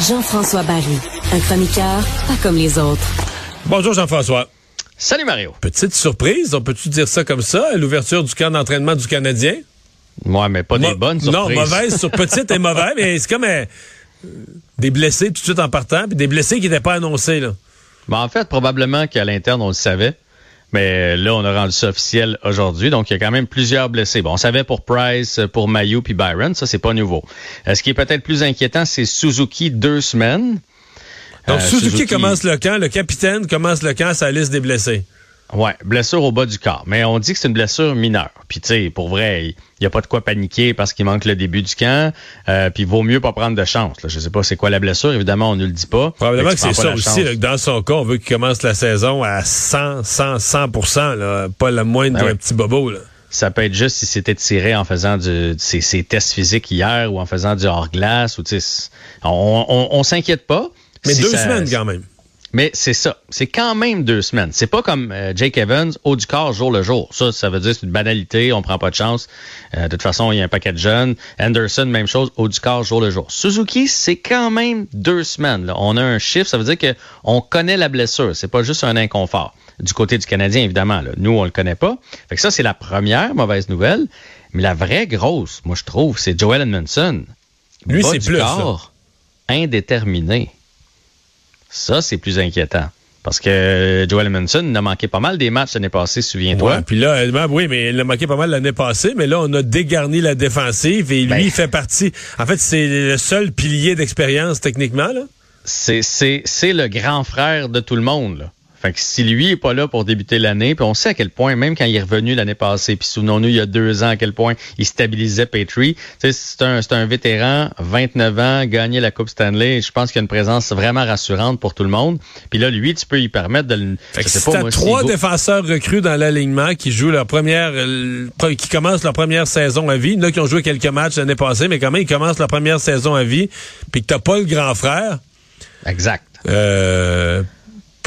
Jean-François Barry, un chroniqueur pas comme les autres. Bonjour Jean-François. Salut Mario. Petite surprise, on peut-tu dire ça comme ça, à l'ouverture du camp d'entraînement du Canadien? Ouais, mais pas des bonnes surprises. Non, mauvaise sur petite et mauvaise, mais c'est comme euh, des blessés tout de suite en partant, puis des blessés qui n'étaient pas annoncés. Là. Ben, en fait, probablement qu'à l'interne, on le savait. Mais là, on a rendu ça officiel aujourd'hui. Donc, il y a quand même plusieurs blessés. Bon, on savait pour Price, pour Mayu puis Byron. Ça, c'est pas nouveau. Euh, ce qui est peut-être plus inquiétant, c'est Suzuki deux semaines. Donc, euh, Suzuki, commence le camp. Le capitaine commence le camp à sa liste des blessés. Ouais, blessure au bas du corps. Mais on dit que c'est une blessure mineure. Puis tu sais, pour vrai, il n'y a pas de quoi paniquer parce qu'il manque le début du camp. Euh, puis il vaut mieux pas prendre de chance. Là. Je sais pas c'est quoi la blessure. Évidemment, on ne le dit pas. Probablement que c'est ça aussi. dans son cas, on veut qu'il commence la saison à 100, 100, 100 là, Pas le moindre ben d'un petit bobo. Là. Ça peut être juste si c'était tiré en faisant du, ses, tests physiques hier ou en faisant du hors-glace. ou On, on, on s'inquiète pas. Mais deux semaines quand même. Mais c'est ça. C'est quand même deux semaines. C'est pas comme euh, Jake Evans, haut du corps, jour le jour. Ça, ça veut dire c'est une banalité, on prend pas de chance. Euh, de toute façon, il y a un paquet de jeunes. Anderson, même chose, haut du corps, jour le jour. Suzuki, c'est quand même deux semaines. Là. On a un chiffre, ça veut dire qu'on connaît la blessure. C'est pas juste un inconfort. Du côté du Canadien, évidemment. Là. Nous, on le connaît pas. Fait que ça, c'est la première mauvaise nouvelle. Mais la vraie grosse, moi, je trouve, c'est Joel Edmondson. Lui, c'est plus. Corps, indéterminé. Ça, c'est plus inquiétant. Parce que Joel Manson a manqué pas mal des matchs l'année passée, souviens-toi. Ouais, puis là, oui, mais il a manqué pas mal l'année passée, mais là, on a dégarni la défensive et lui, ben. il fait partie. En fait, c'est le seul pilier d'expérience techniquement, là. C'est le grand frère de tout le monde, là. Fait que si lui est pas là pour débuter l'année, puis on sait à quel point, même quand il est revenu l'année passée, puis souvenons-nous, il y a deux ans, à quel point il stabilisait Petrie. C'est un, un vétéran, 29 ans, gagné la Coupe Stanley. Je pense qu'il a une présence vraiment rassurante pour tout le monde. Puis là, lui, tu peux y permettre de le. Fait que si trois défenseurs recrues dans l'alignement qui jouent leur première, euh, qui commencent leur première saison à vie. Il y en a qui ont joué quelques matchs l'année passée, mais quand même, ils commencent leur première saison à vie, puis que t'as pas le grand frère? Exact. Euh,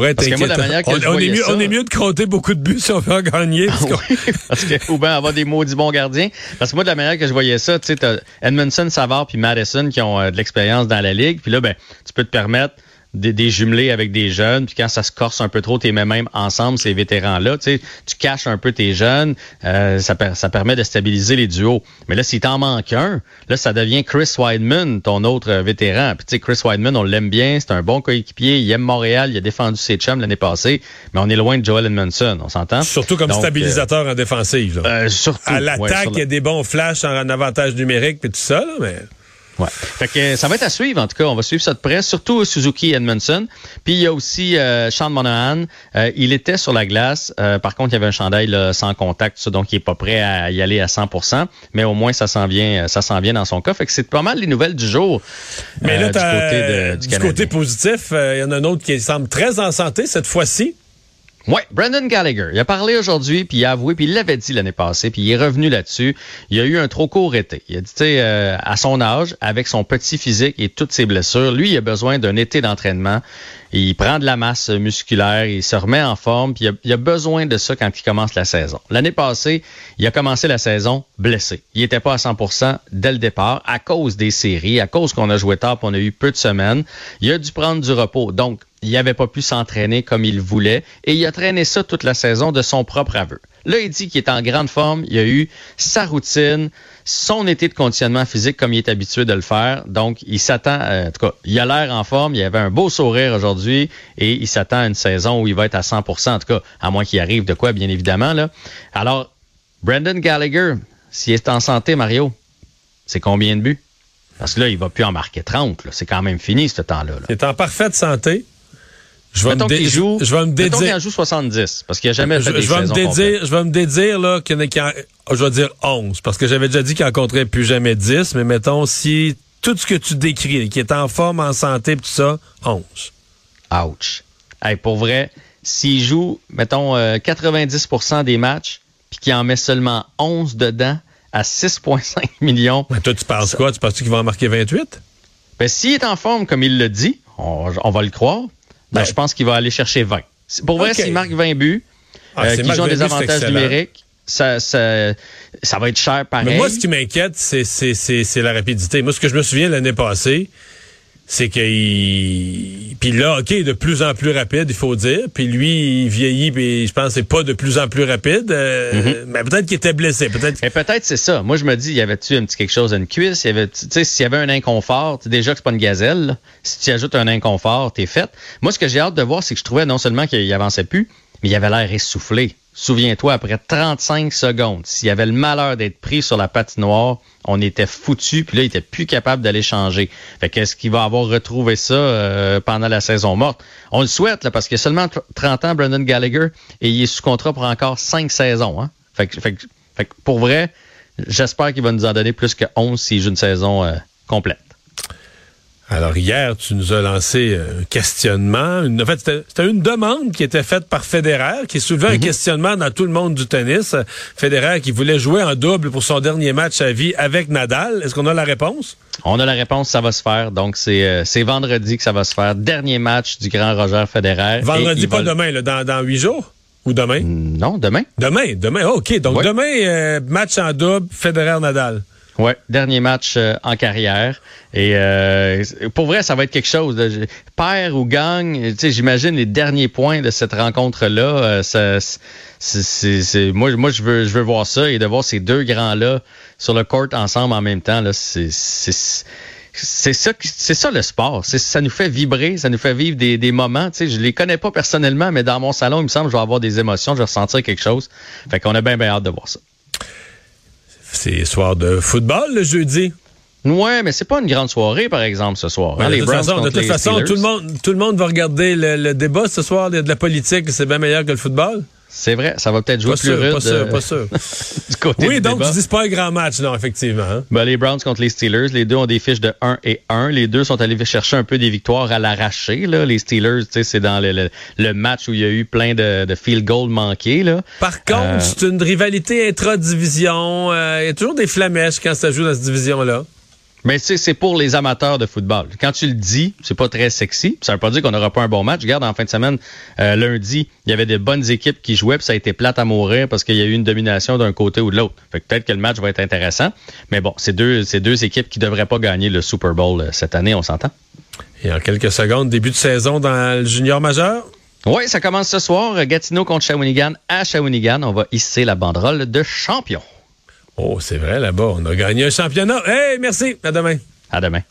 être on, est mieux, on, est mieux, de compter beaucoup de buts si on veut en gagner. Parce, parce que, ou bien avoir des maudits bons gardiens. Parce que moi, de la manière que je voyais ça, tu sais, t'as Edmondson, Savard puis Madison qui ont euh, de l'expérience dans la ligue. Puis là, ben, tu peux te permettre des, des, jumelés avec des jeunes, puis quand ça se corse un peu trop, t'es même ensemble, ces vétérans-là, tu sais, tu caches un peu tes jeunes, euh, ça, ça permet de stabiliser les duos. Mais là, si t'en manques un, là, ça devient Chris Weidman, ton autre vétéran. Puis tu sais, Chris Weidman, on l'aime bien, c'est un bon coéquipier, il aime Montréal, il a défendu ses chums l'année passée, mais on est loin de Joel Edmondson, on s'entend? Surtout comme stabilisateur en défensive. Là. Euh, surtout. À l'attaque, il y a des bons flashs en avantage numérique, puis tout ça, là, mais... Ouais. Fait que ça va être à suivre, en tout cas. On va suivre ça de près, surtout Suzuki Edmondson. Puis il y a aussi euh, Sean Monahan. Euh, il était sur la glace. Euh, par contre, il y avait un chandail sans contact, ça, donc il est pas prêt à y aller à 100% Mais au moins, ça s'en vient, ça s'en vient dans son cas. Fait que c'est pas mal les nouvelles du jour. Mais là, du côté, de, du, côté positif, il y en a un autre qui semble très en santé cette fois-ci. Ouais, Brendan Gallagher. Il a parlé aujourd'hui, puis il a avoué, puis il l'avait dit l'année passée, puis il est revenu là-dessus. Il a eu un trop court été. Il a dit, tu sais, euh, à son âge, avec son petit physique et toutes ses blessures, lui, il a besoin d'un été d'entraînement. Il prend de la masse musculaire, il se remet en forme, puis il a, besoin de ça quand il commence la saison. L'année passée, il a commencé la saison blessé. Il n'était pas à 100% dès le départ à cause des séries, à cause qu'on a joué tard, on a eu peu de semaines. Il a dû prendre du repos. Donc, il n'avait pas pu s'entraîner comme il voulait et il a traîné ça toute la saison de son propre aveu. Là, il dit qu'il est en grande forme, il a eu sa routine, son été de conditionnement physique comme il est habitué de le faire. Donc, il s'attend, euh, en tout cas, il a l'air en forme, il avait un beau sourire aujourd'hui et il s'attend à une saison où il va être à 100% en tout cas, à moins qu'il arrive de quoi, bien évidemment. Là. Alors, Brandon Gallagher, s'il est en santé, Mario, c'est combien de buts? Parce que là, il va plus en marquer 30. C'est quand même fini, ce temps-là. Il est en parfaite santé. Je vais me dé- joue, je vais me joue 70, parce qu'il a jamais Je, des je vais me dédire, je vais me dédire là qu'il y en a je vais dire 11 parce que j'avais déjà dit qu'il en compterait plus jamais 10, mais mettons si tout ce que tu décris, qui est en forme, en santé, tout ça, 11. Ouch. Hey, pour vrai, s'il joue, mettons, euh, 90% des matchs, puis qu'il en met seulement 11 dedans, à 6,5 millions, Mais toi, tu penses quoi? Tu penses qu'il va en marquer 28? ben, s'il est en forme, comme il le dit, on, on va le croire, ben, Ben. je pense qu'il va aller chercher 20. Pour vrai, s'il marque 20 buts, Ah, euh, qu'ils ont des avantages numériques, ça, ça, ça va être cher pareil. Mais moi, ce qui m'inquiète, c'est, c'est, c'est, c'est la rapidité. Moi, ce que je me souviens l'année passée, c'est qu'il... Puis là, OK, de plus en plus rapide, il faut dire. Puis lui, il vieillit, puis je pense que c'est pas de plus en plus rapide. Euh, Mais peut-être qu'il était blessé. Peut-être Mais peut-être c'est ça. Moi, je me dis, y avait-tu un petit quelque chose à une cuisse? Y avait, tu sais, s'il y avait un inconfort, déjà que c'est pas une gazelle, là. si tu ajoutes un inconfort, t'es fait. Moi, ce que j'ai hâte de voir, c'est que je trouvais non seulement qu'il avançait plus, mais il avait l'air essoufflé. Souviens-toi, après 35 secondes, s'il avait le malheur d'être pris sur la patinoire, on était foutu, puis là, il était plus capable d'aller changer. Fait qu'est-ce qu'il va avoir retrouvé ça euh, pendant la saison morte? On le souhaite, là, parce qu'il a seulement 30 ans, Brendan Gallagher, et il est sous contrat pour encore 5 saisons. Hein? Fait, que, fait, fait pour vrai, j'espère qu'il va nous en donner plus que 11 s'il joue une saison euh, complète. Alors hier, tu nous as lancé un questionnement. Une- en fait, c'était une demande qui était faite par Federer, qui soulevait un questionnement dans tout le monde du tennis. Federer qui voulait jouer en double pour son dernier match à vie avec Nadal. Est-ce qu'on a la réponse? On a la réponse, ça va se faire. Donc, c'est euh, vendredi que ça va se faire. Dernier match du grand Roger Federer. Vendredi, pas va- demain, là, dans, dans huit jours? Ou demain? Non, demain. Demain, demain. Ah, OK. Donc demain, euh, match en double, Federer-Nadal. Ouais, dernier match euh, en carrière. Et euh, pour vrai, ça va être quelque chose. Je- Perd ou gagne, tu sais, j'imagine les derniers points de cette rencontre-là. euh, ça, c'est- moi, moi, je veux, je veux voir ça et de voir ces deux grands-là sur le court ensemble en même temps. C'est, c'est, ça, c'est ça le sport. Ça nous fait vibrer, ça nous fait vivre des, des moments. Tu sais, je les connais pas personnellement, mais dans mon salon, il me semble, que je vais avoir des émotions, je vais ressentir quelque chose. Fait qu'on a bien, bien hâte de voir ça. C'est soir de football le jeudi. Ouais, mais c'est pas une grande soirée, par exemple, ce soir. hein, de les toute façon, de toute tout, le monde, tout le monde va regarder le, le débat ce soir. Il y a de la politique, c'est bien meilleur que le football. C'est vrai, ça va peut-être jouer Pas plus sûr, rude pas sûr, euh, pas sûr. du côté Oui, du donc débat. tu dis pas un grand match, non, effectivement. hein. Ben, les Browns contre les Steelers, les deux ont des fiches de 1 et 1. Les deux sont allés chercher un peu des victoires à l'arraché. Là. Les Steelers, c'est dans le, le- le match où il y a eu plein de, de field goals manqués. Là. Par contre, Euh, c'est une rivalité intra-division. Euh, Il y a toujours des flamèches quand ça joue dans cette division-là. Mais tu sais, c'est pour les amateurs de football. Quand tu le dis, c'est pas très sexy. Ça veut pas dire qu'on n'aura pas un bon match. Regarde, en fin de semaine, euh, lundi, il y avait des bonnes équipes qui jouaient, puis ça a été plate à mourir parce qu'il y a eu une domination d'un côté ou de l'autre. Fait que peut-être que le match va être intéressant. Mais bon, c'est deux, c'est deux équipes qui devraient pas gagner le Super Bowl euh, cette année, on s'entend. Et en quelques secondes, début de saison dans le junior majeur. Oui, ça commence ce soir. Gatineau contre Shawinigan. À Shawinigan, on va hisser la banderole de champion. Oh, c'est vrai, là-bas, on a gagné un championnat. Hey, merci. À demain. À demain.